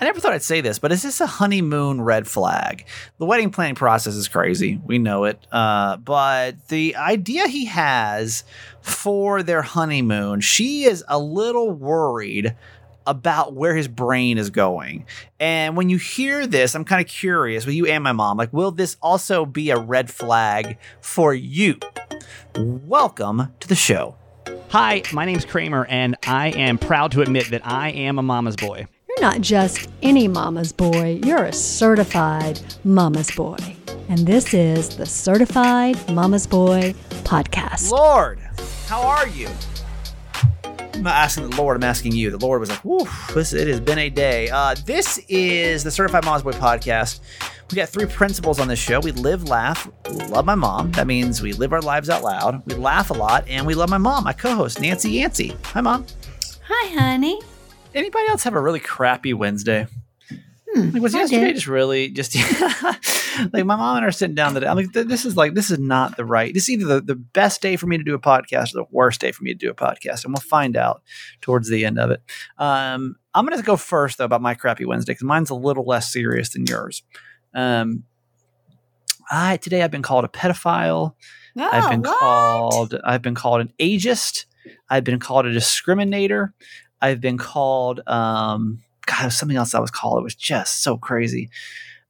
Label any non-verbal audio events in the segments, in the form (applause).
I never thought I'd say this, but is this a honeymoon red flag? The wedding planning process is crazy. We know it. Uh, but the idea he has for their honeymoon, she is a little worried about where his brain is going. And when you hear this, I'm kind of curious with you and my mom, like, will this also be a red flag for you? Welcome to the show. Hi, my name's Kramer, and I am proud to admit that I am a mama's boy. You're not just any mama's boy, you're a certified mama's boy. And this is the Certified Mama's Boy podcast. Lord, how are you? I'm not asking the Lord, I'm asking you. The Lord was like, Whew, this, it has been a day. Uh, this is the Certified Mama's Boy podcast. We got three principles on this show. We live, laugh, love my mom. That means we live our lives out loud. We laugh a lot, and we love my mom, my co-host, Nancy Yancey. Hi, mom. Hi, honey. Anybody else have a really crappy Wednesday? Hmm, Like was I yesterday did. just really just (laughs) like my mom and I are sitting down today. I'm like, this is like this is not the right. This is either the, the best day for me to do a podcast or the worst day for me to do a podcast, and we'll find out towards the end of it. Um, I'm going to go first though about my crappy Wednesday because mine's a little less serious than yours. Um, I today I've been called a pedophile. No, I've been Oh, what? called I've been called an ageist. I've been called a discriminator. I've been called um God, something else I was called. It was just so crazy.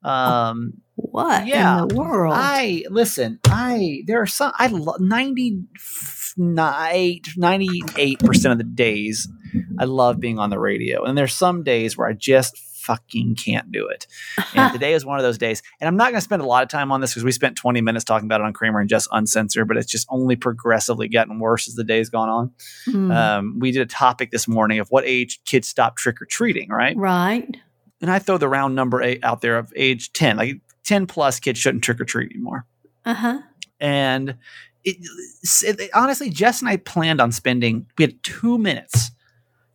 Um What Yeah, in the world? I listen, I there are some I love 98 percent of the days I love being on the radio. And there's some days where I just fucking can't do it. (laughs) And today is one of those days. And I'm not going to spend a lot of time on this because we spent 20 minutes talking about it on Kramer and Jess Uncensored, but it's just only progressively gotten worse as the day's gone on. Hmm. Um, we did a topic this morning of what age kids stop trick or treating, right? right. And I throw the round number eight out there of age 10, like 10 plus kids shouldn't trick or treat anymore. Uh huh. And it, it- honestly, Jess and I planned on spending, we had two minutes,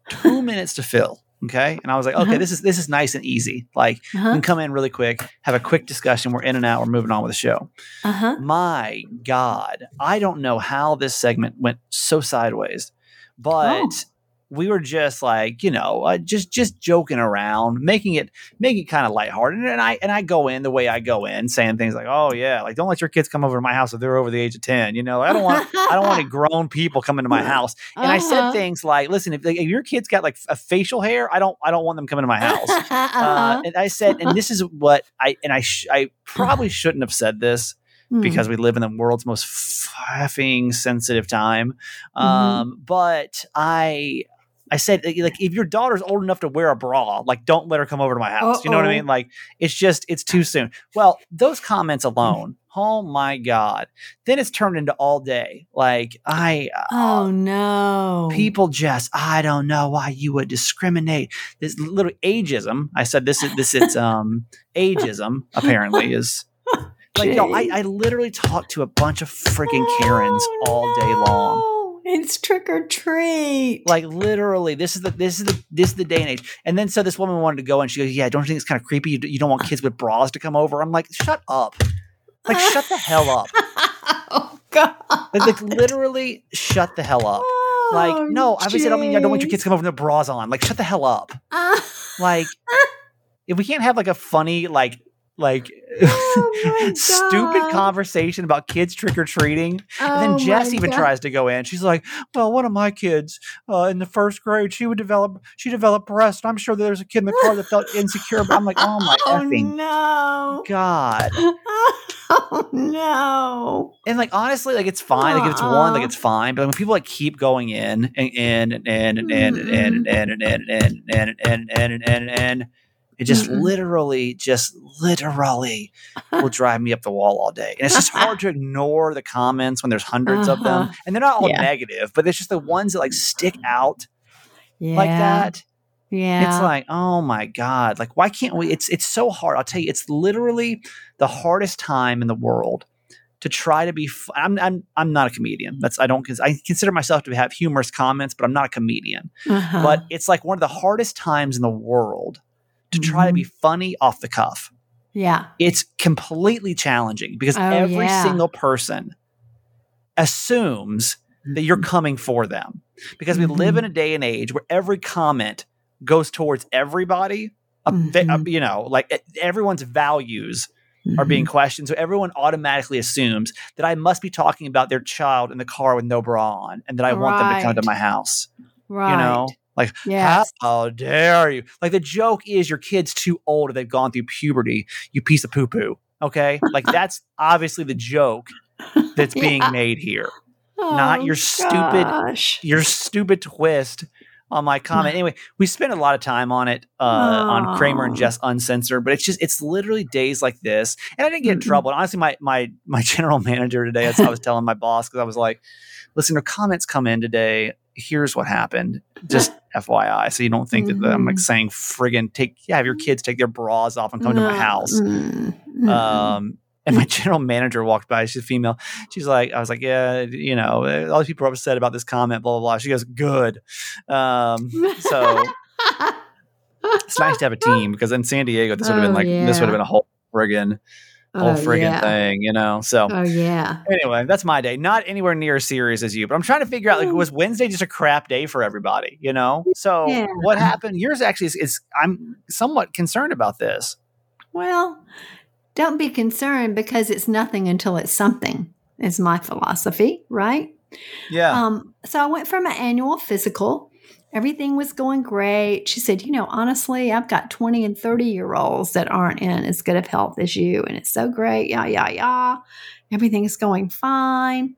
two (laughs) minutes to fill. Okay. And I was like, okay, Uh-huh. this is, this is nice and easy. Like, Uh we can come in really quick, have a quick discussion. We're in and out. We're moving on with the show. Uh huh. My God, I don't know how this segment went so sideways, but Oh. We were just like, you know, uh, just just joking around, making it making it kind of lighthearted. And I and I go in the way I go in, saying things like, "Oh yeah, like don't let your kids come over to my house if they're over the age of ten. You know, I don't want I don't want any (laughs) grown people coming to my house." And I said Uh-huh. things like, "Listen, if, like, if your kid's got like a facial hair, I don't I don't want them coming to my house." uh, uh-huh. and I said, and this is what I and I sh- I probably (laughs) shouldn't have said this Hmm. because we live in the world's most effing sensitive time. Mm-hmm. Um, but I. I said, like, if your daughter's old enough to wear a bra, like, don't let her come over to my house. You know what I mean? Like, it's just, it's too soon. Well, those comments alone, oh my God. Then it's turned into all day. Like, I, oh no. people just i don't know why you would discriminate this little ageism i said this is this is um ageism apparently is (laughs) like yo I, I literally talked to a bunch of freaking karens Oh, all day long no. It's trick or treat. like literally this is the this is the this is the day and age. And then so this woman wanted to go and she goes yeah don't you think it's kind of creepy? You, you don't want kids with bras to come over? I'm like shut up. Like shut the hell up. (laughs) Oh God. like, like literally shut the hell up. Like Oh, no obviously i don't mean i don't want your kids to come over with their bras on. Like shut the hell up. Ah. like if we can't have like a funny like like Oh stupid conversation about kids trick-or-treating and Oh then jess even God. tries to go in she's like well one of my kids uh, in the first grade she would develop she developed breast i'm sure there's a kid in the car that felt insecure but i'm like oh my Oh effing no. god Oh no. and like honestly like it's fine like if it's one like it's fine but when people like keep going in and and and and and and and and and and and and and and and and it just Mm-mm. literally just literally will (laughs) drive me up the wall all day and it's just hard to ignore the comments when there's 100s of them Uh-huh. and they're not all Yeah. negative but it's just the ones that like stick out Yeah. like that Yeah. it's like oh my god like why can't we it's it's so hard i'll tell you it's literally the hardest time in the world to try to be f- I'm, I'm i'm not a comedian that's i don't cons- i consider myself to have humorous comments but i'm not a comedian Uh-huh. but it's like one of the hardest times in the world to try to be Mm-hmm. funny off the cuff yeah. it's completely challenging because Oh, every yeah. single person assumes that you're coming for them because we live in a day and age where every comment goes towards everybody Mhm. a- you know, like everyone's values are Mm-hmm. being questioned. So everyone automatically assumes that I must be talking about their child in the car with no bra on and that I want them to come to my house. right. You know, like, Yes. how dare you? Like, the joke is your kid's too old or they've gone through puberty, you piece of poo poo. Okay. Like, (laughs) that's obviously the joke that's being Yeah. made here. not Oh, your stupid- Your stupid twist on my comment. Anyway, we spent a lot of time on it uh, on Kramer and Oh. Jess Uncensored, but it's just it's literally days like this. And I didn't get in trouble. And honestly, my my my (laughs) general manager today, as I was telling my boss, because I was like, "Listen, your comments come in today. Here's what happened. Just (laughs) FYI, so you don't think that I'm like Mhm. saying friggin' take yeah, have your kids take their bras off and come to my house." Mm, mm, Um, and my (laughs) general manager walked by. She's a female. She's like, I was like, yeah, you know, all these people are upset about this comment, blah blah blah. She goes, good. Um, so (laughs) it's nice to have a team because in San Diego, this would have been Oh, like this would have been a whole friggin' whole Oh, friggin' yeah. thing, you know. So Oh yeah. anyway, that's my day. Not anywhere near as serious as you, but I'm trying to figure out like was Wednesday just a crap day for everybody, you know? So Yeah. what happened? Yours actually is, is I'm somewhat concerned about this. Well, don't be concerned because it's nothing until it's something. Is my philosophy, right? Yeah. Um, so I went for my annual physical. Everything was going great. She said, You know, honestly, I've got 20 and 30 year olds that aren't in as good of health as you. And it's so great. Yeah, yeah, yeah. Everything is going fine.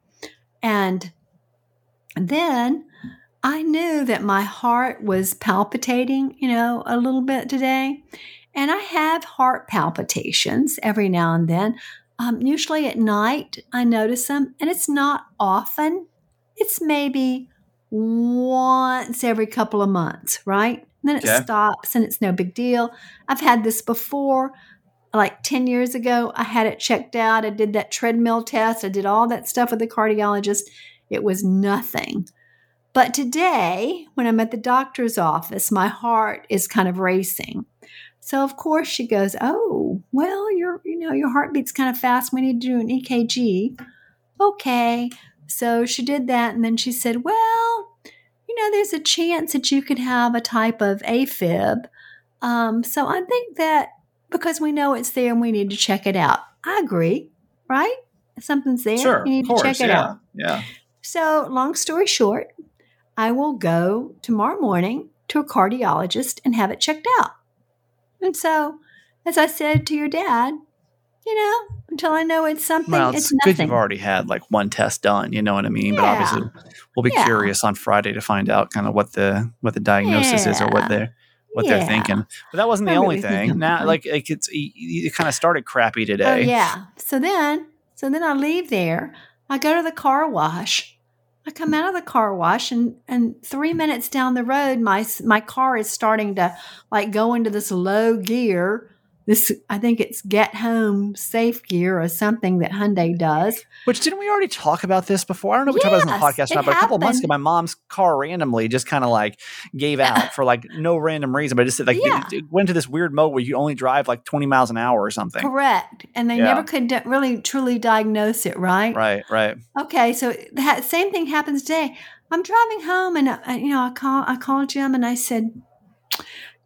And then I knew that my heart was palpitating, you know, a little bit today. And I have heart palpitations every now and then. Um, usually at night, I notice them, and it's not often. It's maybe once every couple of months, right? And then it Okay. stops, and it's no big deal. I've had this before. Like 10 years ago, I had it checked out. I did that treadmill test. I did all that stuff with the cardiologist. It was nothing. But today, when I'm at the doctor's office, my heart is kind of racing. So of course she goes, "Oh, well, your you know your heartbeat's kind of fast. We need to do an EKG." Okay. So she did that, and then she said, "Well, you know, there's a chance that you could have a type of AFib. Um, so I think that because we know it's there and we need to check it out. I agree, right? If something's there, sure. you need of course. to check it yeah. out. Yeah. So, long story short, I will go tomorrow morning to a cardiologist and have it checked out. And so, as I said to your dad, you know, until I know it's something, Well, it's, it's, good nothing. you've already had like one test done. You know what I mean? But obviously, we'll be Yeah. curious on Friday to find out kind of what the what the diagnosis is or what they're what Yeah. they're thinking. But that wasn't the only thing. Now, like it, it's it, it kind of started crappy Oh today. yeah. So then, so then I leave there. I go to the car wash. I come out of the car wash, and and three minutes down the road, my my car is starting to like go into this low gear. This I think it's get home safe gear or something that Hyundai does. Which didn't we already talk about this before? I don't know if we talked about this on the podcast or not, but a couple months ago, my mom's car randomly just kind of like gave uh, out for like no random reason, but it just like Yeah. it, it went to this weird mode where you only drive like 20 miles an hour or something. Correct, and they Yeah. never could really truly diagnose it, right? Right, right. Okay, so that same thing happens today. I'm driving home, and I, you know, I call I called Jim, and I said,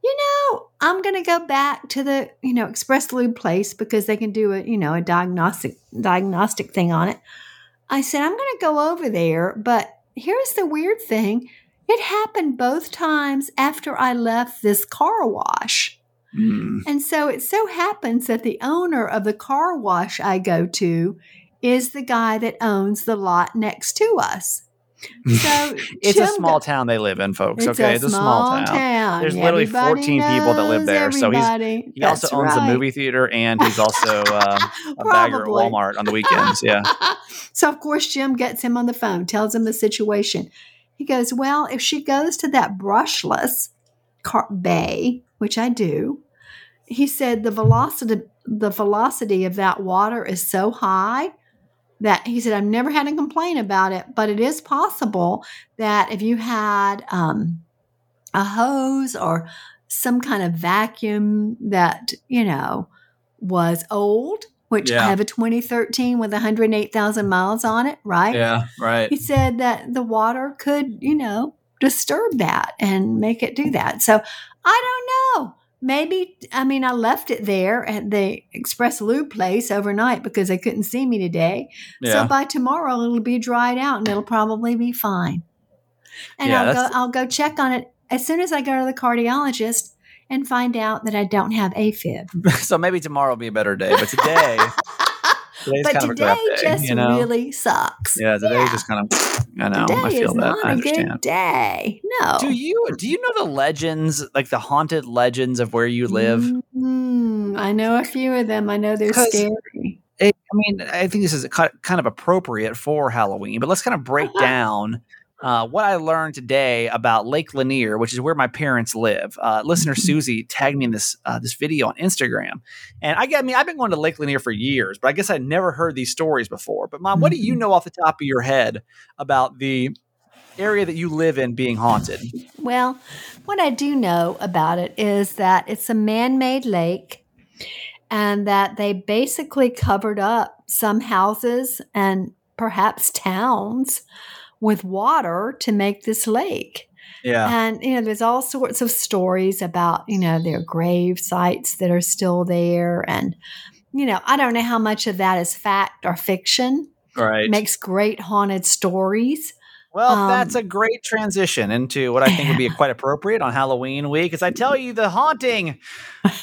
you know, I'm going to go back to the you know Express Lube place because they can do a you know a diagnostic diagnostic thing on it. I said I'm going to go over there, but here's the weird thing: it happened both times after I left this car wash. Mm. And so it so happens that the owner of the car wash I go to is the guy that owns the lot next to us. So (laughs) It's a small town they live in, folks. It's okay, a it's a small town. There's literally 14 people that live there. So he's- everybody. He also owns right. a movie theater and he's (laughs) also uh, a bagger at Walmart on the (laughs) weekends. Yeah. so of course Jim gets him on the phone, tells him the situation. He goes, "Well, if she goes to that brushless car- bay, which I do," he said the velocity the velocity of that water is so high that he said I've never had a complaint about it, but it is possible that if you had um, a hose or some kind of vacuum that you know was old, which Yeah. I have a 2013 with 108,000 miles on it, right? Yeah. Right. He said that the water could, you know, disturb that and make it do that. So I don't know. Maybe I mean I left it there at the Express Lube place overnight because they couldn't see me today. So by tomorrow it'll be dried out and it'll probably be fine. And Yeah, I'll go I'll go check on it as soon as I go to the cardiologist and find out that I don't have AFib. (laughs) so maybe tomorrow will be a better day, but today, (laughs) today's but kind of today crap day. just you know? really sucks. yeah, today's just kind of. I know. Today I feel is that. not I a understand. good day. No. Do you do you know the legends, like the haunted legends of where you live? Mm, I know a few of them. I know they're 'Cause- scary. It, I mean, I think this is ki- kind of appropriate for Halloween, but let's kind of break down uh, what I learned today about Lake Lanier, which is where my parents live. Uh, listener Susie tagged me in this uh, this video on Instagram, and I I mean I've been going to Lake Lanier for years, but I guess I'd never heard these stories before. But mom, what do you know off the top of your head about the area that you live in being haunted? Well, what I do know about it is that it's a man made lake and that they basically covered up some houses and perhaps towns with water to make this lake. Yeah, And, you know, there's all sorts of stories about, you know, their grave sites that are still there. And, you know, I don't know how much of that is fact or fiction. right. Makes great haunted stories. Well, Um, that's a great transition into what I think would be (laughs) quite appropriate on Halloween week, as I tell you the haunting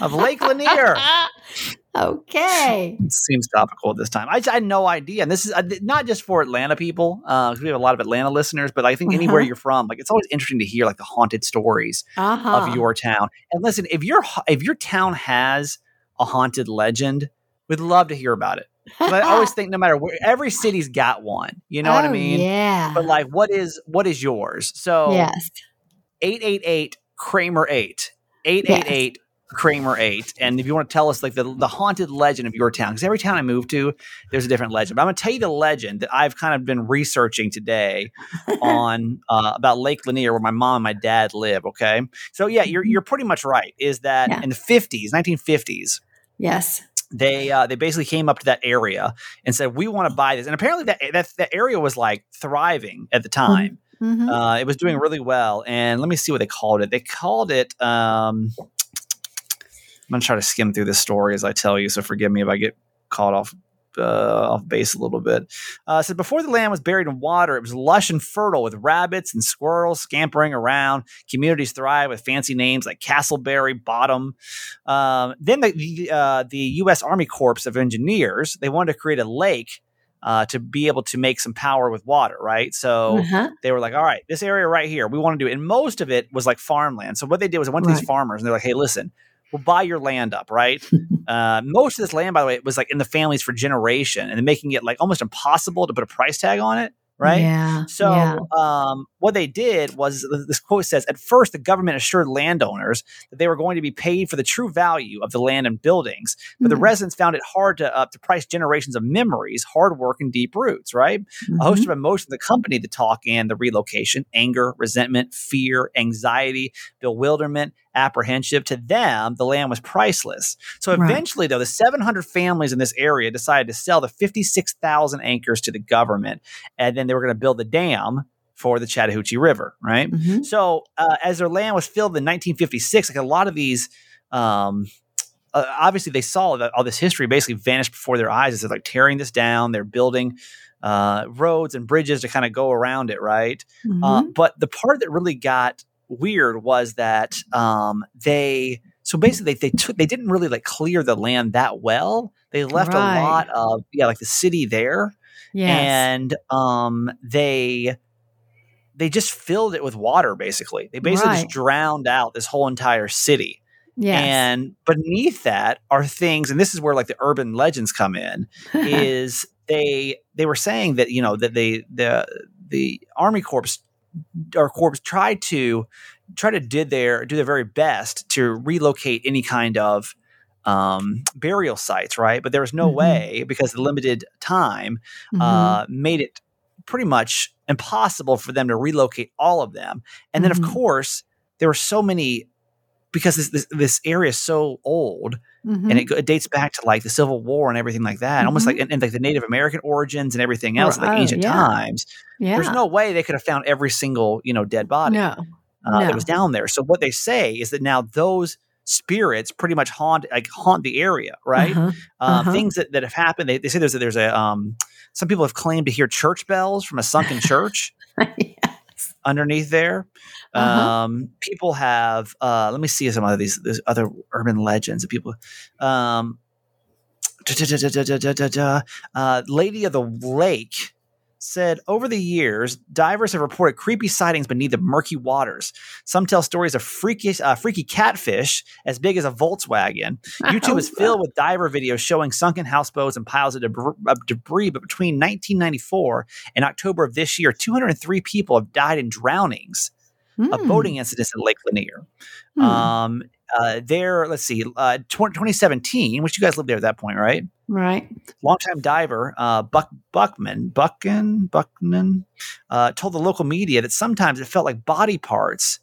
of Lake Lanier. (laughs) Okay. It seems topical at this time. I, I had no idea, and this is uh, not just for Atlanta people, because we have a lot of Atlanta listeners. But I think anywhere Uh-huh. you're from, like it's always interesting to hear like the haunted stories Uh-huh. of your town. And listen, if your if your town has a haunted legend, we'd love to hear about it. I always (laughs) think, no matter where, every city's got one. You know what I Oh, mean? Yeah. But like, what is what is yours? So yes. 888 Kramer 8. 888 Kramer 8. And if you want to tell us like the, the haunted legend of your town, because every town I move to, there's a different legend. But I'm going to tell you the legend that I've kind of been researching today (laughs) on uh, about Lake Lanier, where my mom and my dad live. Okay. So, yeah, you're, you're pretty much right. Is that Yeah. in the 50s, 1950s, Yes. they uh, they basically came up to that area and said we want to buy this and apparently that, that that area was like thriving at the time Mhm. uh, it was doing really well, and let me see what they called it. They called it. Um, I'm gonna try to skim through this story as I tell you, so forgive me if I get caught off uh, off base a little bit. Uh, so before the land was buried in water, it was lush and fertile with rabbits and squirrels scampering around. Communities thrive with fancy names like Castleberry Bottom. Um, then the the, uh, the U.S. Army Corps of Engineers they wanted to create a lake. Uh, to be able to make some power with water, right? So Uh-huh. they were like, all right, this area right here, we want to do it. And most of it was like farmland. So what they did was they went to these farmers and they're like, hey, listen, buy your land up, right? (laughs) uh, most of this land, by the way, was like in the families for generation and making it like almost impossible to put a price tag on it, right? Yeah. So yeah. um, what they did was this quote says, at first, the government assured landowners that they were going to be paid for the true value of the land and buildings, but the Mhm. residents found it hard to, uh, to price generations of memories, hard work, and deep roots, right? A host Mhm. of emotions accompanied the talk and the relocation anger, resentment, fear, anxiety, bewilderment, apprehension. To them, the land was priceless. So Right. eventually, though, the 700 families in this area decided to sell the 56,000 acres to the government, and then they were going to build the dam for the Chattahoochee River, right? Mhm. So uh, as their land was filled in 1956, like a lot of these. Um, uh, obviously, they saw that all this history basically vanished before their eyes. As they're like tearing this down, they're building uh, roads and bridges to kind of go around it, right? Uh, Mhm. but the part that really got weird was that um, they so basically they, they took they didn't really like clear the land that well. They left Right. a lot of yeah, like the city there, yes. and um, they they just filled it with water. Basically, they basically Right. just drowned out this whole entire city. yes. And beneath that are things, and this is where like the urban legends come in (laughs) is they they were saying that you know that they the the army corps or corps tried to try to did their do their very best to relocate any kind of um, burial sites, right? But there was no Mhm. way because the limited time Mhm. uh, made it pretty much impossible for them to relocate all of them. And then, of Mhm. course, there were so many because this this, this area is so old Mhm. and it, it dates back to like the Civil War and everything like that, almost Mhm. like and, and like the Native American origins and everything else, Oh, like oh, ancient yeah. times. yeah. There's no way they could have found every single you know dead body no. uh, no. that was down there. So what they say is that now those spirits pretty much haunt like haunt the area, right? Uh-huh. Um, Uh-huh. Things that, that have happened. They, they say there's a, there's a um, some people have claimed to hear church bells from a sunken church (laughs) underneath there. Uh-huh. Um, people have. Uh, let me see some of these, these other urban legends that people. Um, uh, Lady of the Lake said over the years, divers have reported creepy sightings beneath the murky waters. Some tell stories of freaky, uh, freaky catfish as big as a Volkswagen. (laughs) YouTube is filled with diver videos showing sunken houseboats and piles of, debr- of debris. But between 1994 and October of this year, 203 people have died in drownings of Hmm. boating incidents in Lake Lanier. Hmm. Um, uh, there, let's see, uh, tw- 2017, which you guys lived there at that point, right? Right. longtime diver uh, Buck Buckman Buckman Buckman uh, told the local media that sometimes it felt like body parts.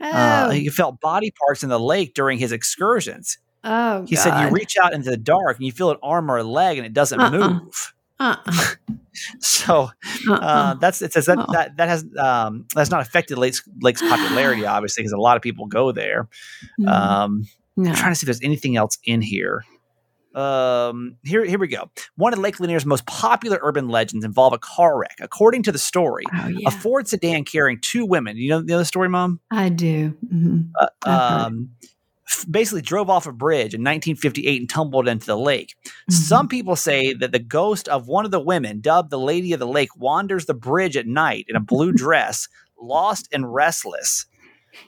Uh, Oh, he felt body parts in the lake during his excursions. oh He said you reach out into the dark and you feel an arm or a leg and it doesn't Uh-uh. move. Uh-uh. (laughs) So uh, Uh-uh. that's it says that, Oh. that that has um, that's not affected Lake's Lake's popularity (sighs) obviously because a lot of people go there. Mm. Um, no. I'm trying to see if there's anything else in here. Um, here, here we go. One of Lake Lanier's most popular urban legends involve a car wreck. According to the story, oh, yeah. a Ford sedan carrying two women. You know, the other story, Mom. I do. Mhm. Uh, um, basically drove off a bridge in 1958 and tumbled into the lake. Mhm. Some people say that the ghost of one of the women, dubbed the Lady of the Lake, wanders the bridge at night in a blue (laughs) dress, lost and restless.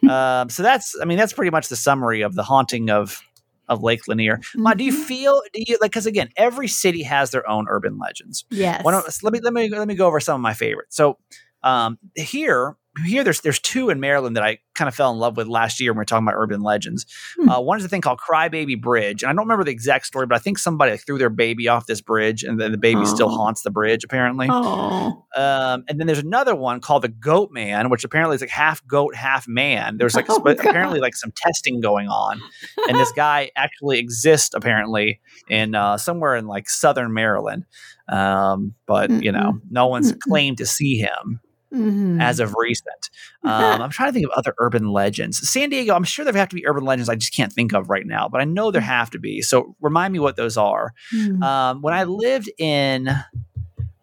Um, so that's, I mean, that's pretty much the summary of the haunting of of Lake Lanier. Ma, do you Mhm. feel? Do you like? Because again, every city has their own urban legends. Yes. Why don't let me let me let me go over some of my favorites. So um, here here there's there's two in Maryland that I kind of fell in love with last year when we were talking about urban legends. Hmm. Uh, one is a thing called Crybaby Bridge, and I don't remember the exact story, but I think somebody like, threw their baby off this bridge, and then the baby still haunts the bridge apparently. Um, and then there's another one called the Goat Man, which apparently is like half goat, half man. There's like (laughs) Oh, sp- apparently like some testing going on, and this guy actually exists apparently in uh, somewhere in like southern Maryland. Um, but you know, no one's Mm-mm. claimed to see him Mhm. as of recent. Um, I'm trying to think of other urban legends. San Diego, I'm sure there have to be urban legends I just can't think of right now, but I know there have to be. So remind me what those are. Mm. Um, when I lived in,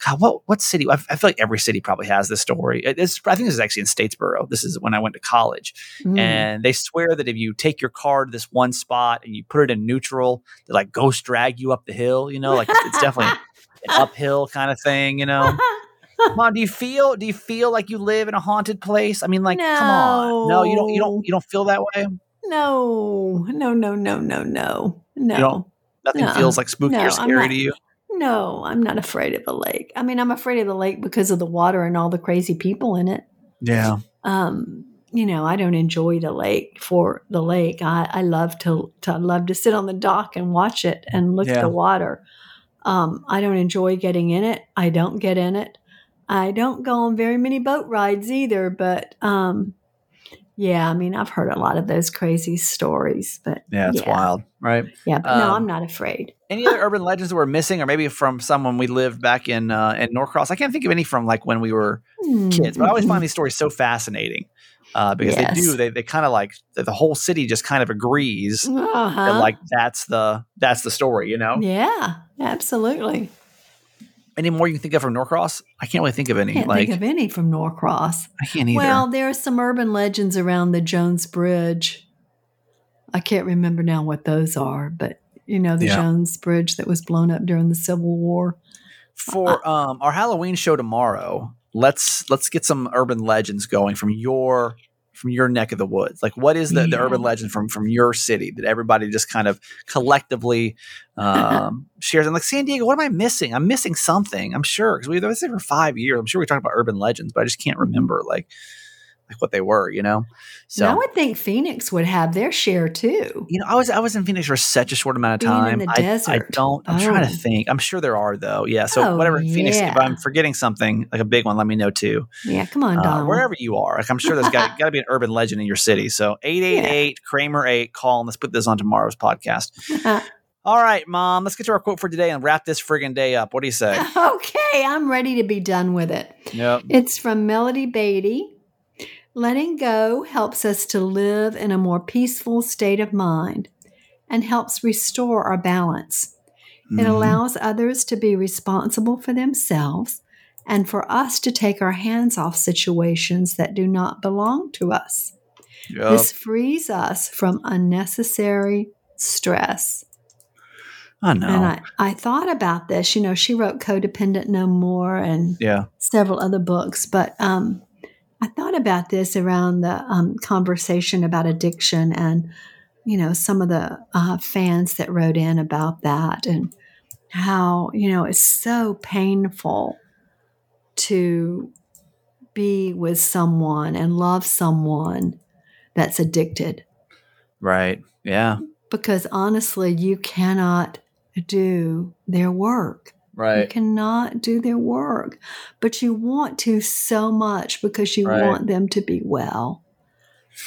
God, what what city? I, I feel like every city probably has this story. It- It's, I think this is actually in Statesboro. This is when I went to college, Mm. and they swear that if you take your car to this one spot and you put it in neutral, they like ghost drag you up the hill. You know, like it's, it's definitely an (laughs) uphill kind of thing. You know, (laughs) Mom, do you feel do you feel like you live in a haunted place? I mean, like, come on, no, you don't, you don't, you don't feel that way. no, no, no, no, no, no, no. Nothing No. feels like spooky No, or scary to you. No, I'm not afraid of the lake. I mean, I'm afraid of the lake because of the water and all the crazy people in it. Yeah, Um, you know, I don't enjoy the lake for the lake. I, I love to, to love to sit on the dock and watch it and look Yeah. at the water. Um, I don't enjoy getting in it. I don't get in it. I don't go on very many boat rides either, but um, yeah, I mean, I've heard a lot of those crazy stories, but yeah, it's yeah, wild, right? Yeah, but no, Um, I'm not afraid. Any other urban legends that we're missing, or maybe from someone we lived back in uh, in Norcross? I can't think of any from like when we were kids, but I always find these stories so fascinating uh, because they do they they kind of like the, the whole city just kind of agrees uh-huh. that like that's the that's the story, you know. yeah, absolutely. Any more you can think of from Norcross? I can't really think of any. Can't like think of any from Norcross. I can't either. Well, there are some urban legends around the Jones Bridge. I can't remember now what those are, but you know the Yeah. Jones Bridge that was blown up during the Civil War. for um, our Halloween show tomorrow, let's let's get some urban legends going from your from your neck of the woods. Like, what is the, the urban legend from from your city that everybody just kind of collectively um, (laughs) shares? And like San Diego, what am I missing? I'm missing something. I'm sure because we've been there for five years. I'm sure we talked about urban legends, but I just can't remember like what they were. You know, so. and I would think Phoenix would have their share too. you know, I was I was in Phoenix for such a short amount of Being in time. the I, I don't. I'm trying to Oh. think. I'm sure there are though. Yeah. So Oh, whatever Phoenix. If. I'm forgetting something like a big one, let me know too. Yeah, come on, Uh, wherever you are, like I'm sure there's got got to be an urban legend in your city. So eight eight eight Kramer eight. Call and let's put this on tomorrow's podcast. (laughs) All right, Mom. Let's get to our quote for today and wrap this friggin' day up. What do you say? (laughs) okay, I'm ready to be done with it. yep. It's from Melody Beattie. Letting go helps us to live in a more peaceful state of mind and helps restore our balance. It Mhm. allows others to be responsible for themselves and for us to take our hands off situations that do not belong to us. Yup. This frees us from unnecessary stress. I know. And I, I thought about this. You know, she wrote Codependent No More and yeah. several other books, but um, I thought about this around the um, conversation about addiction and, you know, some of the uh, fans that wrote in about that and how, you know, it's so painful to be with someone and love someone that's addicted Right. Yeah. because honestly, you cannot do their work. You cannot do their work, but you want to so much because you Right. want them to be well.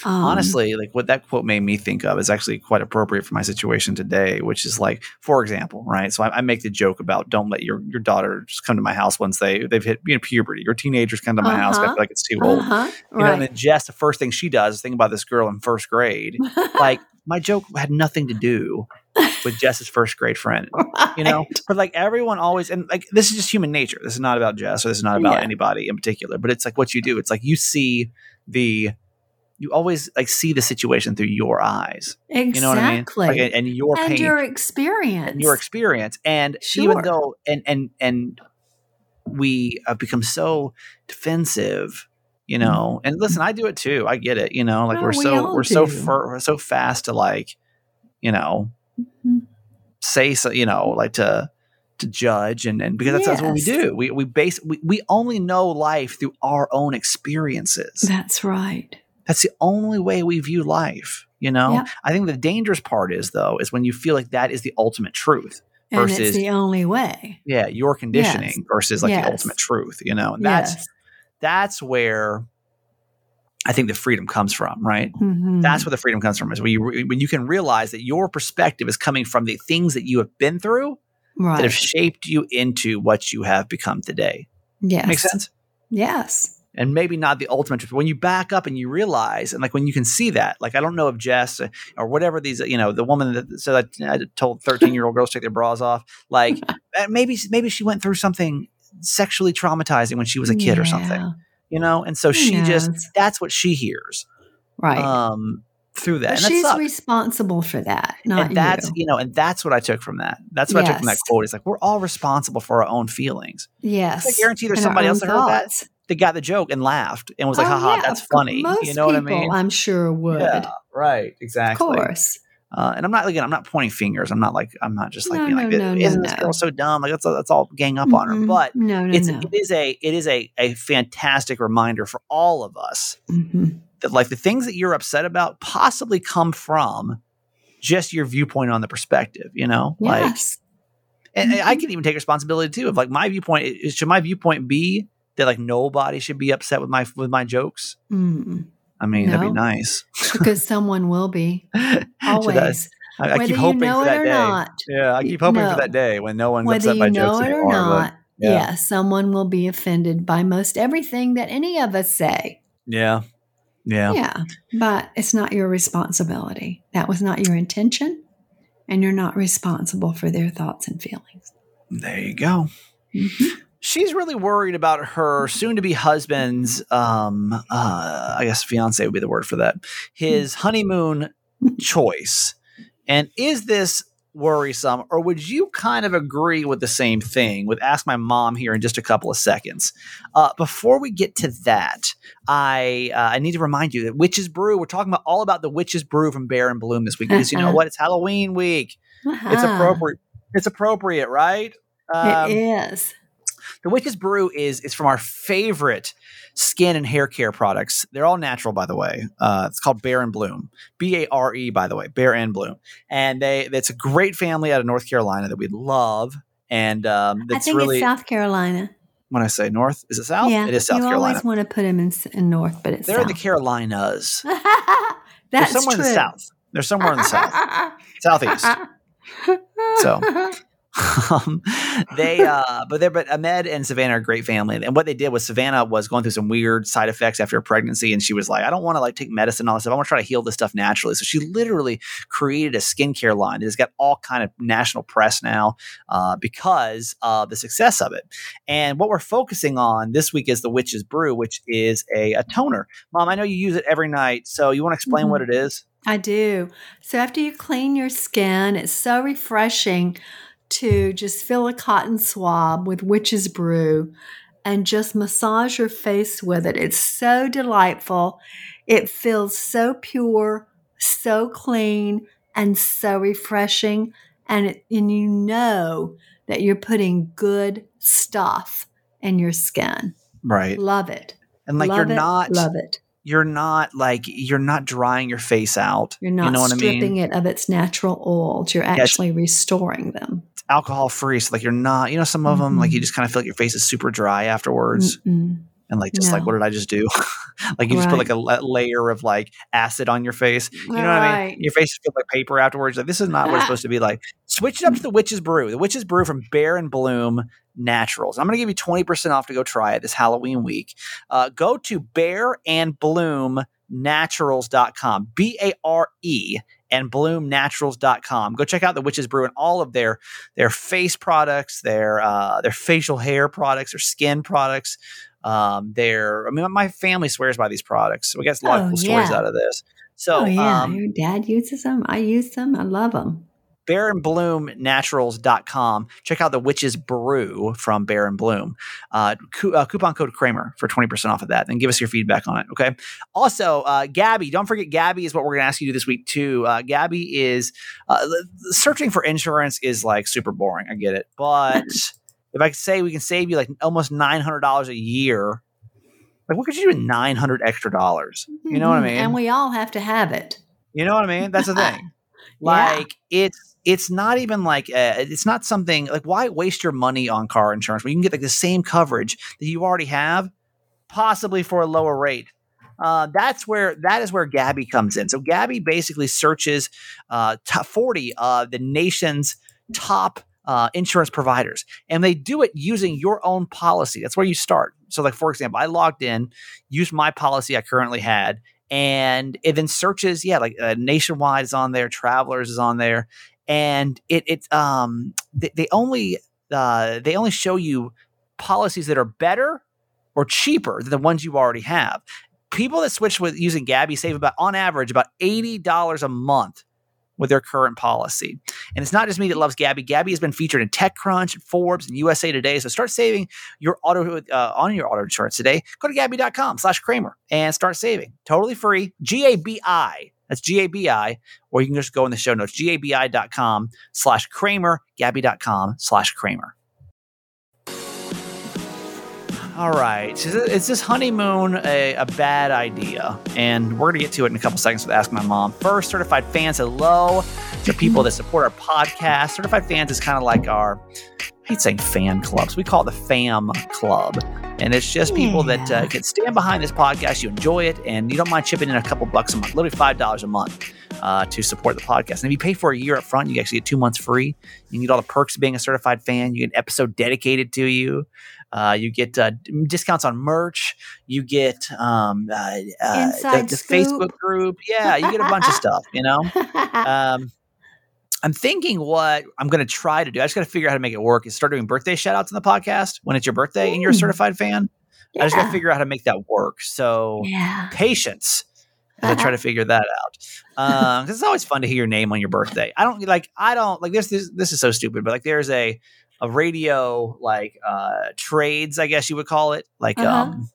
Um, Honestly, like what that quote made me think of is actually quite appropriate for my situation today, which is like, for example, right? So I, I make the joke about don't let your your daughter just come to my house once they they've hit you know, puberty or teenagers come to my house. I Uh-huh. feel like it's too old. uh-huh, You know, and then Jess, the first thing she does is think about this girl in first grade. (laughs) Like my joke had nothing to do with Jess's first grade friend. (laughs) You know, but like everyone always, and like this is just human nature. This is not about Jess or this is not about Yeah. anybody in particular, but it's like what you do. It's like you see the, you always like see the situation through your eyes. exactly. You know what I mean? Like, and, and your and pain, your experience. and your experience, and even though, and and and we have become so defensive. You mm-hmm. know, and listen, I do it too. I get it. You know, like Oh, we're we so we're so do. fir- we're so fast to like, you know, Mhm. say so you know like to to judge and and because that's, that's what we do we we base we, we only know life through our own experiences That's right. that's the only way we view life you know Yep. i think the dangerous part is though is when you feel like that is the ultimate truth And Versus- it's the only way. yeah your conditioning versus like Yes. the ultimate truth you know and that's yes. that's where i think the freedom comes from right Mhm. that's where the freedom comes from is when you when you can realize that your perspective is coming from the things that you have been through right. that have shaped you into what you have become today. yes. Makes sense? Yes. And maybe not the ultimate truth. When you back up and you realize, and like when you can see that, like I don't know if Jess uh, or whatever these, you know, the woman that said I told 13 year old girls to take their bras off, like uh, (laughs) maybe, maybe she went through something sexually traumatizing when she was a kid or something, Yeah. You know? And so she just, that's what she hears Right. um, through that. but and she's sucks. responsible for that, not and that's you. you know, and that's what I took from that. That's what I took from that quote. It's like we're all responsible for our own feelings. Yes. I guarantee there's And somebody else that heard that. They got the joke and laughed and was like, Oh, haha, yeah, that's funny. Most you know what I people, mean? I'm sure would. Yeah, right. Exactly. Of course. Uh, and I'm not again. I'm not pointing fingers. I'm not like. I'm not just like No, being like, no, no, no, isn't this girl so dumb? Like let's let's all gang up on her. Mm-mm. But no, no, it's it is a it is a a fantastic reminder for all of us Mhm. that like the things that you're upset about possibly come from just your viewpoint on the perspective. You know, like Yes. and, and Mm-hmm. I can even take responsibility too. Of like my viewpoint should my viewpoint be that like nobody should be upset with my with my jokes. Mm. I mean, that'd be nice. because (laughs) someone will be I- always, I, I whether keep you hoping know for it that or day. not. Yeah, I keep hoping No. for that day when no one Whether you know jokes it or but- not, yeah. yeah, someone will be offended by most everything that any of us say. yeah, yeah, Yeah, but it's not your responsibility. That was not your intention, and you're not responsible for their thoughts and feelings. There you go. Mhm. She's really worried about her soon-to-be husband's, um, uh, I guess fiance would be the word for that. His honeymoon choice, and is this worrisome, or would you kind of agree with the same thing? With ask my mom here in just a couple of seconds. Uh, before we get to that, I uh, I need to remind you that Witches Brew. We're talking about all about the Witches Brew from Bare and Bloom this week because you know what? It's Halloween week. It's Ah, appropriate. It's appropriate, right? Um, it is. The Witch's Brew is is from our favorite skin and hair care products. They're all natural, by the way. Uh, it's called Bare and Bloom, B A R E, by the way, Bare and Bloom, and they it's a great family out of North Carolina that we love, and um, I think really it's South Carolina. when I say North, is it South? yeah, it is South you Carolina. always want to put them in, in North, but it's They're in South. the Carolinas. (laughs) They're That's somewhere true. in the South. They're somewhere in the South, (laughs) southeast. (laughs) So, they uh but they but ahmed and savannah are a great family and what they did was savannah was going through some weird side effects after her pregnancy and she was like i don't want to like take medicine and all this stuff. I want to try to heal this stuff naturally. So she literally created a skincare line it's got all kind of national press now uh, because of the success of it. And what we're focusing on this week is the witch's brew which is a, a toner. Mom i know you use it every night so you want to explain Mhm. what it is? I do. So after you clean your skin, it's so refreshing to just fill a cotton swab with witch's brew and just massage your face with it. It's so delightful. It feels so pure, so clean, and so refreshing. And, it, and you know that you're putting good stuff in your skin. right Love it. and like love you're it, not love it. you're not like you're not drying your face out. You're not you know what I stripping mean? it of its natural oils. You're actually restoring them. Alcohol free, so like you're not. You know, some of them like you Mhm. just kind of feel like your face is super dry afterwards, Mm-mm. and like just like what did I just do? (laughs) like you just put like a la- layer of like acid on your face. You know what I mean? Your face feels like paper afterwards. Like this is not what it's (laughs) supposed to be like. Switch it up to the Witch's Brew. The Witch's Brew from Bare and Bloom Naturals. I'm going to give you 20% off to go try it this Halloween week. Uh, go to Bare and Bloom naturals.com b-a-r-e and bloomnaturals.com go check out the witches brew and all of their their face products their uh their facial hair products their skin products um their i mean my family swears by these products we got a lot of Oh, cool stories out of this so oh yeah, um your dad uses them. I use them. I love them. Bare and Bloom Naturals.com. Check out the Witch's Brew from Bare and Bloom. Uh, cu- uh, coupon code Kramer for 20% off of that. And give us your feedback on it. Okay. Also, uh, Gabi, don't forget Gabi is what we're going to ask you to do this week too. Uh, Gabi is uh, searching for insurance is like super boring. I get it. But if I could say we can save you like almost $900 a year, like what could you do with 900 extra dollars? You know what I Mhm. mean? And we all have to have it. You know what I mean? That's the (laughs) thing. Yeah. Like it's it's not even like uh, it's not something like why waste your money on car insurance when you can get like the same coverage that you already have, possibly for a lower rate. Uh, that's where that is where Gabi comes in. So Gabi basically searches uh, top forty of the nation's top uh, insurance providers, and they do it using your own policy. That's where you start. So, like for example, I logged in, used my policy I currently had, and it then searches yeah like uh, nationwide is on there travelers is on there and it it um they, they only uh they only show you policies that are better or cheaper than the ones you already have. People that switch with using gabi save about on average about $80 a month with their current policy. And it's not just me that loves gabi. Gabi has been featured in techcrunch forbes and usa today. So start saving your auto uh, on your auto insurance today. Go to gabi.com slash kramer and start saving. Totally free. G-a-b-i that's g-a-b-i or you can just go in the show notes g-a-b-i.com slash kramer gabi.com slash kramer. All right is this honeymoon a, a bad idea? And we're going to get to it in a couple seconds with ask my mom. First certified fans hello. To people that support our podcast certified fans is kind of like our I hate saying fan clubs. We call it the fam club. And it's just people that uh, can stand behind this podcast. You enjoy it and you don't mind chipping in a couple bucks a month, literally $5 a month uh, to support the podcast. And if you pay for a year up front, you actually get two months free. You get all the perks of being a certified fan. You get an episode dedicated to you. Uh, you get uh, discounts on merch. You get um, uh, uh, the, the. Facebook group. Yeah, you get a bunch of stuff, you know? (laughs) um, I'm thinking what I'm going to try to do. I just got to figure out how to make it work. Is start doing birthday shout outs in the podcast when it's your birthday and you're a certified fan. I just got to figure out how to make that work. So yeah. patience I try to figure that out. Because it's always fun to hear your name on your birthday. I don't like. I don't like this. This, this is so stupid. But like, there's a a radio like uh trades, I guess you would call it. Like Uh-huh. um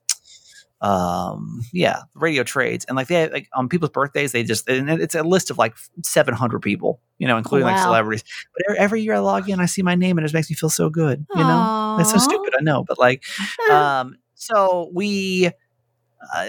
um yeah radio trades. And like they like on people's birthdays they just and it's a list of like 700 people you know including like celebrities. But every, year i log in i see my name and it just makes me feel so good you know? It's so stupid i know but like (laughs) um so we uh,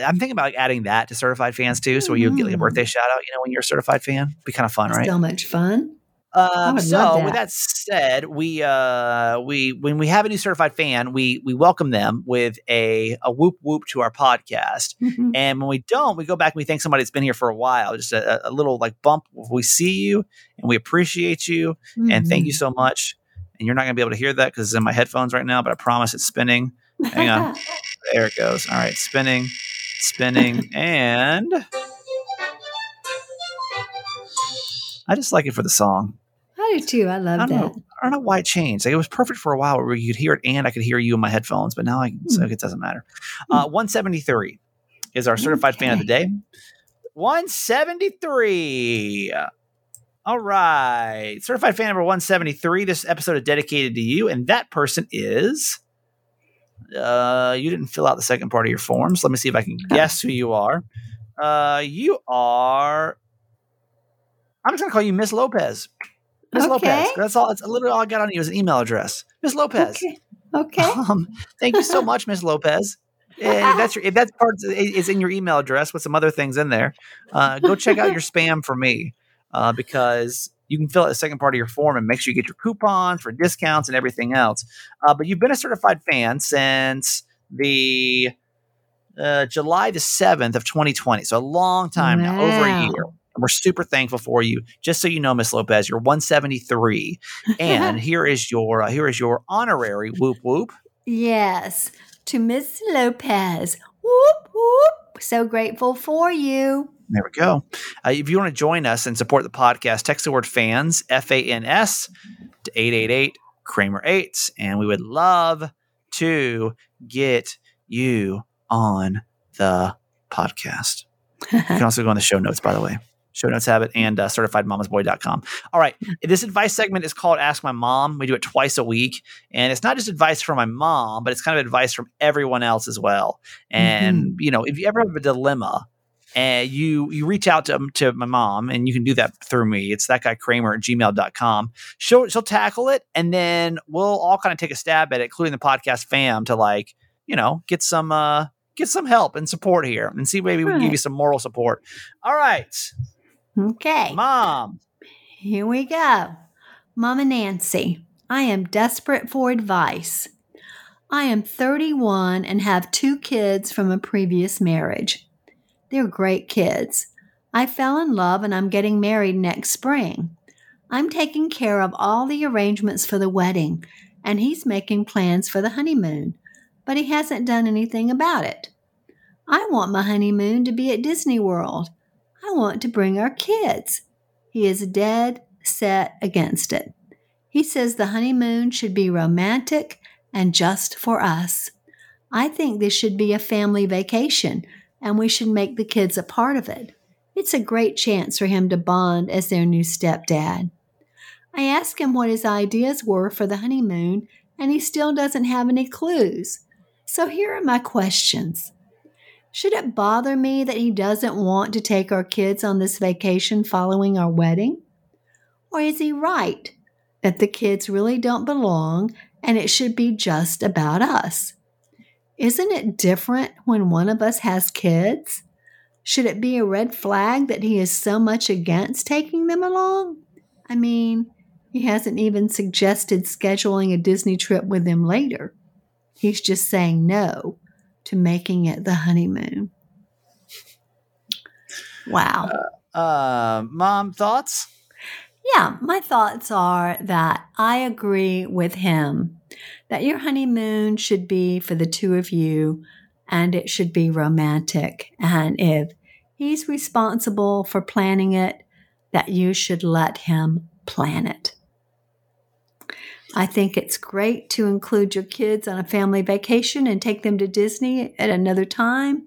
i'm thinking about like, adding that to certified fans too so you get like a Mm. birthday shout out you know when you're a certified fan. Be kind of fun right? So much fun. Um, so love with that. that said, we uh we when we have a new certified fan, we we welcome them with a a whoop whoop to our podcast. Mhm. And when we don't, we go back and we thank somebody that's been here for a while. Just a, a little like bump. We see you and we appreciate you and thank you Mhm. so much. and you're not going to be able to hear that because it's in my headphones right now. But I promise it's spinning. Hang on. (laughs) There it goes. All right, spinning, spinning, and (laughs) I just like it for the song. I do too. I love I that. know. I don't know why it changed. Like it was perfect for a while where you could hear it and I could hear you in my headphones, but now I so Hmm. it doesn't matter. Uh, 173 is our certified fan of the day. 173. All right. Certified fan number 173. This episode is dedicated to you, and that person is. Uh, you didn't fill out the second part of your forms. Let me see if I can guess who you are. Uh, you are. I'm just gonna call you Miss Lopez. Miss Okay. Lopez. That's all. That's literally all I got on you is an email address. Miss Lopez. Okay. Okay. Um, thank you so (laughs) much, Miss Lopez. And (laughs) that's your, if that's part is in your email address with some other things in there. Uh, go check out your (laughs) spam for me uh, because you can fill out the second part of your form and make sure you get your coupons for discounts and everything else. Uh, but you've been a certified fan since the uh, July the seventh of 2020, so a long time now, over a year. And we're super thankful for you. Just so you know, Miss Lopez, you're 173, and (laughs) here is your uh, here is your honorary whoop whoop. yes. To Miss Lopez. Whoop whoop. So grateful for you. There we go. Uh, if you want to join us and support the podcast, text the word fans, F A N S, to 888 Kramer 8. And we would love to get you on the podcast. You can (laughs) also go on the show notes, by the way. Show notes have it and uh, certifiedmamasboy.com. All right. This advice segment is called Ask My Mom. We do it twice a week. And it's not just advice from my mom, but it's kind of advice from everyone else as well. And, you know, if you ever have a dilemma, and you you reach out to, to my mom and you can do that through me it's that guy kramer at gmail.com she'll she'll tackle it and then we'll all kind of take a stab at it including the podcast fam to like you know get some uh get some help and support here and see maybe we can give you some moral support all right Okay. mom Here we go. Mama Nancy, I am desperate for advice. I am 31 and have two kids from a previous marriage. They're great kids. I fell in love and I'm getting married next spring. I'm taking care of all the arrangements for the wedding, and he's making plans for the honeymoon, but he hasn't done anything about it. I want my honeymoon to be at Disney World. I want to bring our kids. He is dead set against it. He says the honeymoon should be romantic and just for us. I think this should be a family vacation and we should make the kids a part of it. It's a great chance for him to bond as their new stepdad. I asked him what his ideas were for the honeymoon and he still doesn't have any clues. So here are my questions. Should it bother me that he doesn't want to take our kids on this vacation following our wedding? Or is he right that the kids really don't belong and it should be just about us? Isn't it different when one of us has kids? Should it be a red flag that he is so much against taking them along? I mean, he hasn't even suggested scheduling a Disney trip with them later. He's just saying no to making it the honeymoon. Wow. uh mom thoughts Yeah, my thoughts are that I agree with him that your honeymoon should be for the two of you and it should be romantic. And if he's responsible for planning it, that you should let him plan it. I think it's great to include your kids on a family vacation and take them to Disney at another time.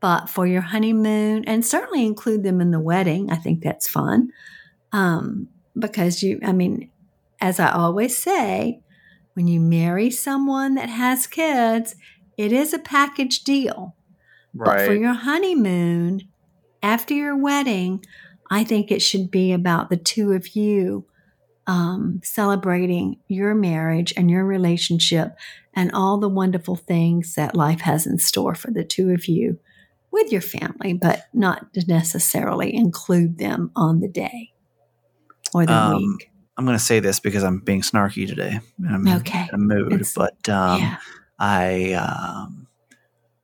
But for your honeymoon, and certainly include them in the wedding, I think that's fun um, because you, I mean, as I always say, when you marry someone that has kids, it is a package deal. Right. But for your honeymoon, after your wedding, I think it should be about the two of you um, celebrating your marriage and your relationship and all the wonderful things that life has in store for the two of you with your family, but not to necessarily include them on the day or the Um, week. i'm going to say this because i'm being snarky today and i'm Okay. in a mood It's- but um yeah. I, um,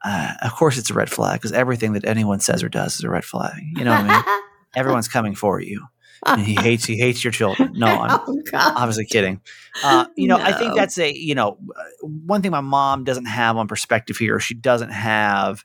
uh, of course, it's a red flag because everything that anyone says or does is a red flag. You know what I mean? (laughs) Everyone's coming for you. And he hates he hates your children. No, I'm (laughs) oh obviously kidding. Uh, you know, I think that's a you know one thing my mom doesn't have on perspective here. She doesn't have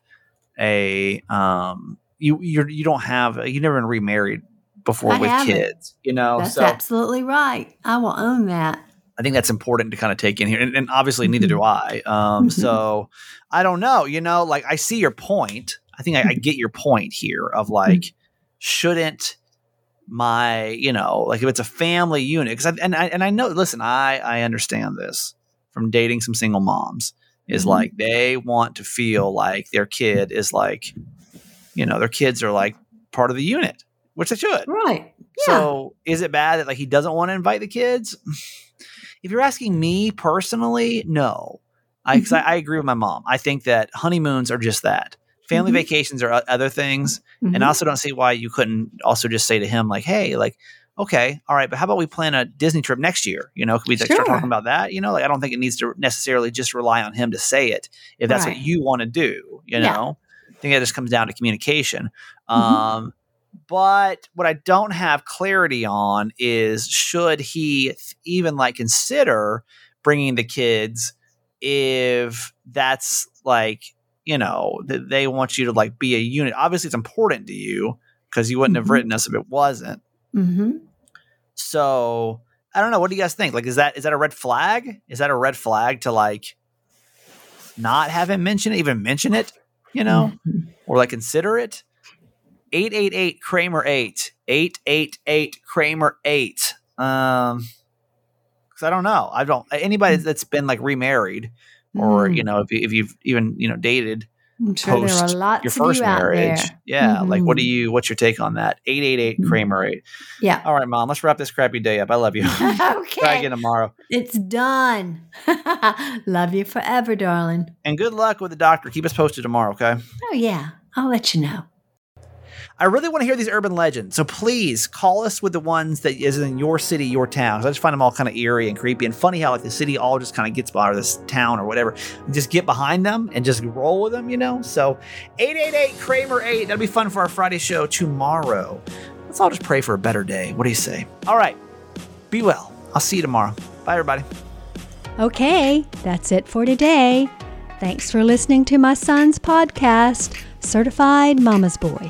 a um you you you don't have you never been remarried before I with haven't. kids. You know, That's so absolutely right. I will own that. I think that's important to kind of take in here. And, and obviously, neither do I. Um, Mhm. so I don't know. You know, like I see your point. I think I, I get your point here of Mm-hmm. like, shouldn't my, you know, like if it's a family unit, because and I and I know. Listen, I I understand this from dating some single moms. Is Mhm. like they want to feel like their kid is like, you know, their kids are like part of the unit, which they should. Right. Yeah. So is it bad that like he doesn't want to invite the kids? If you're asking me personally, no. I, 'cause I, I agree with my mom. I think that honeymoons are just that. Family Mhm. vacations are o- other things, and Mhm. I also don't see why you couldn't also just say to him like, "Hey, like, okay, all right, but how about we plan a Disney trip next year? You know, could we like, start talking about that? You know, like I don't think it needs to necessarily just rely on him to say it if that's what you want to do. You Yeah. know, I think that just comes down to communication. Mhm. Um, but what I don't have clarity on is should he th- even like consider bringing the kids if that's like you know that they want you to like be a unit. Obviously, it's important to you because you wouldn't have Mhm. written us if it wasn't. Mhm. So I don't know. What do you guys think? Like, is that is that a red flag? Is that a red flag to like not have him mention it, even mention it? You know, Mhm. or like consider it. 888 Kramer 8. 888 Kramer 8. Um, cuz I don't know. I don't anybody that's been like remarried or Mm. you know if you, if you've even, you know, dated I'm sure post your first marriage. Yeah, like what do Mhm. you what's your take on that? 888 Mhm. Kramer 8. Yeah. All right, mom, let's wrap this crappy day up. I love you. (laughs) Try okay. again tomorrow. It's done. (laughs) Love you forever, darling. And good luck with the doctor. Keep us posted tomorrow, okay? Oh, yeah. I'll let you know. I really want to hear these urban legends. So please call us with the ones that is in your city, your town. I just find them all kind of eerie and creepy and funny how like the city all just kind of gets by or this town or whatever. Just get behind them and just roll with them, you know? So 888 Kramer 8. That'll be fun for our Friday show tomorrow. Let's all just pray for a better day. What do you say? All right. Be well. I'll see you tomorrow. Bye, everybody. Okay, that's it for today. Thanks for listening to my son's podcast, Certified Mama's Boy.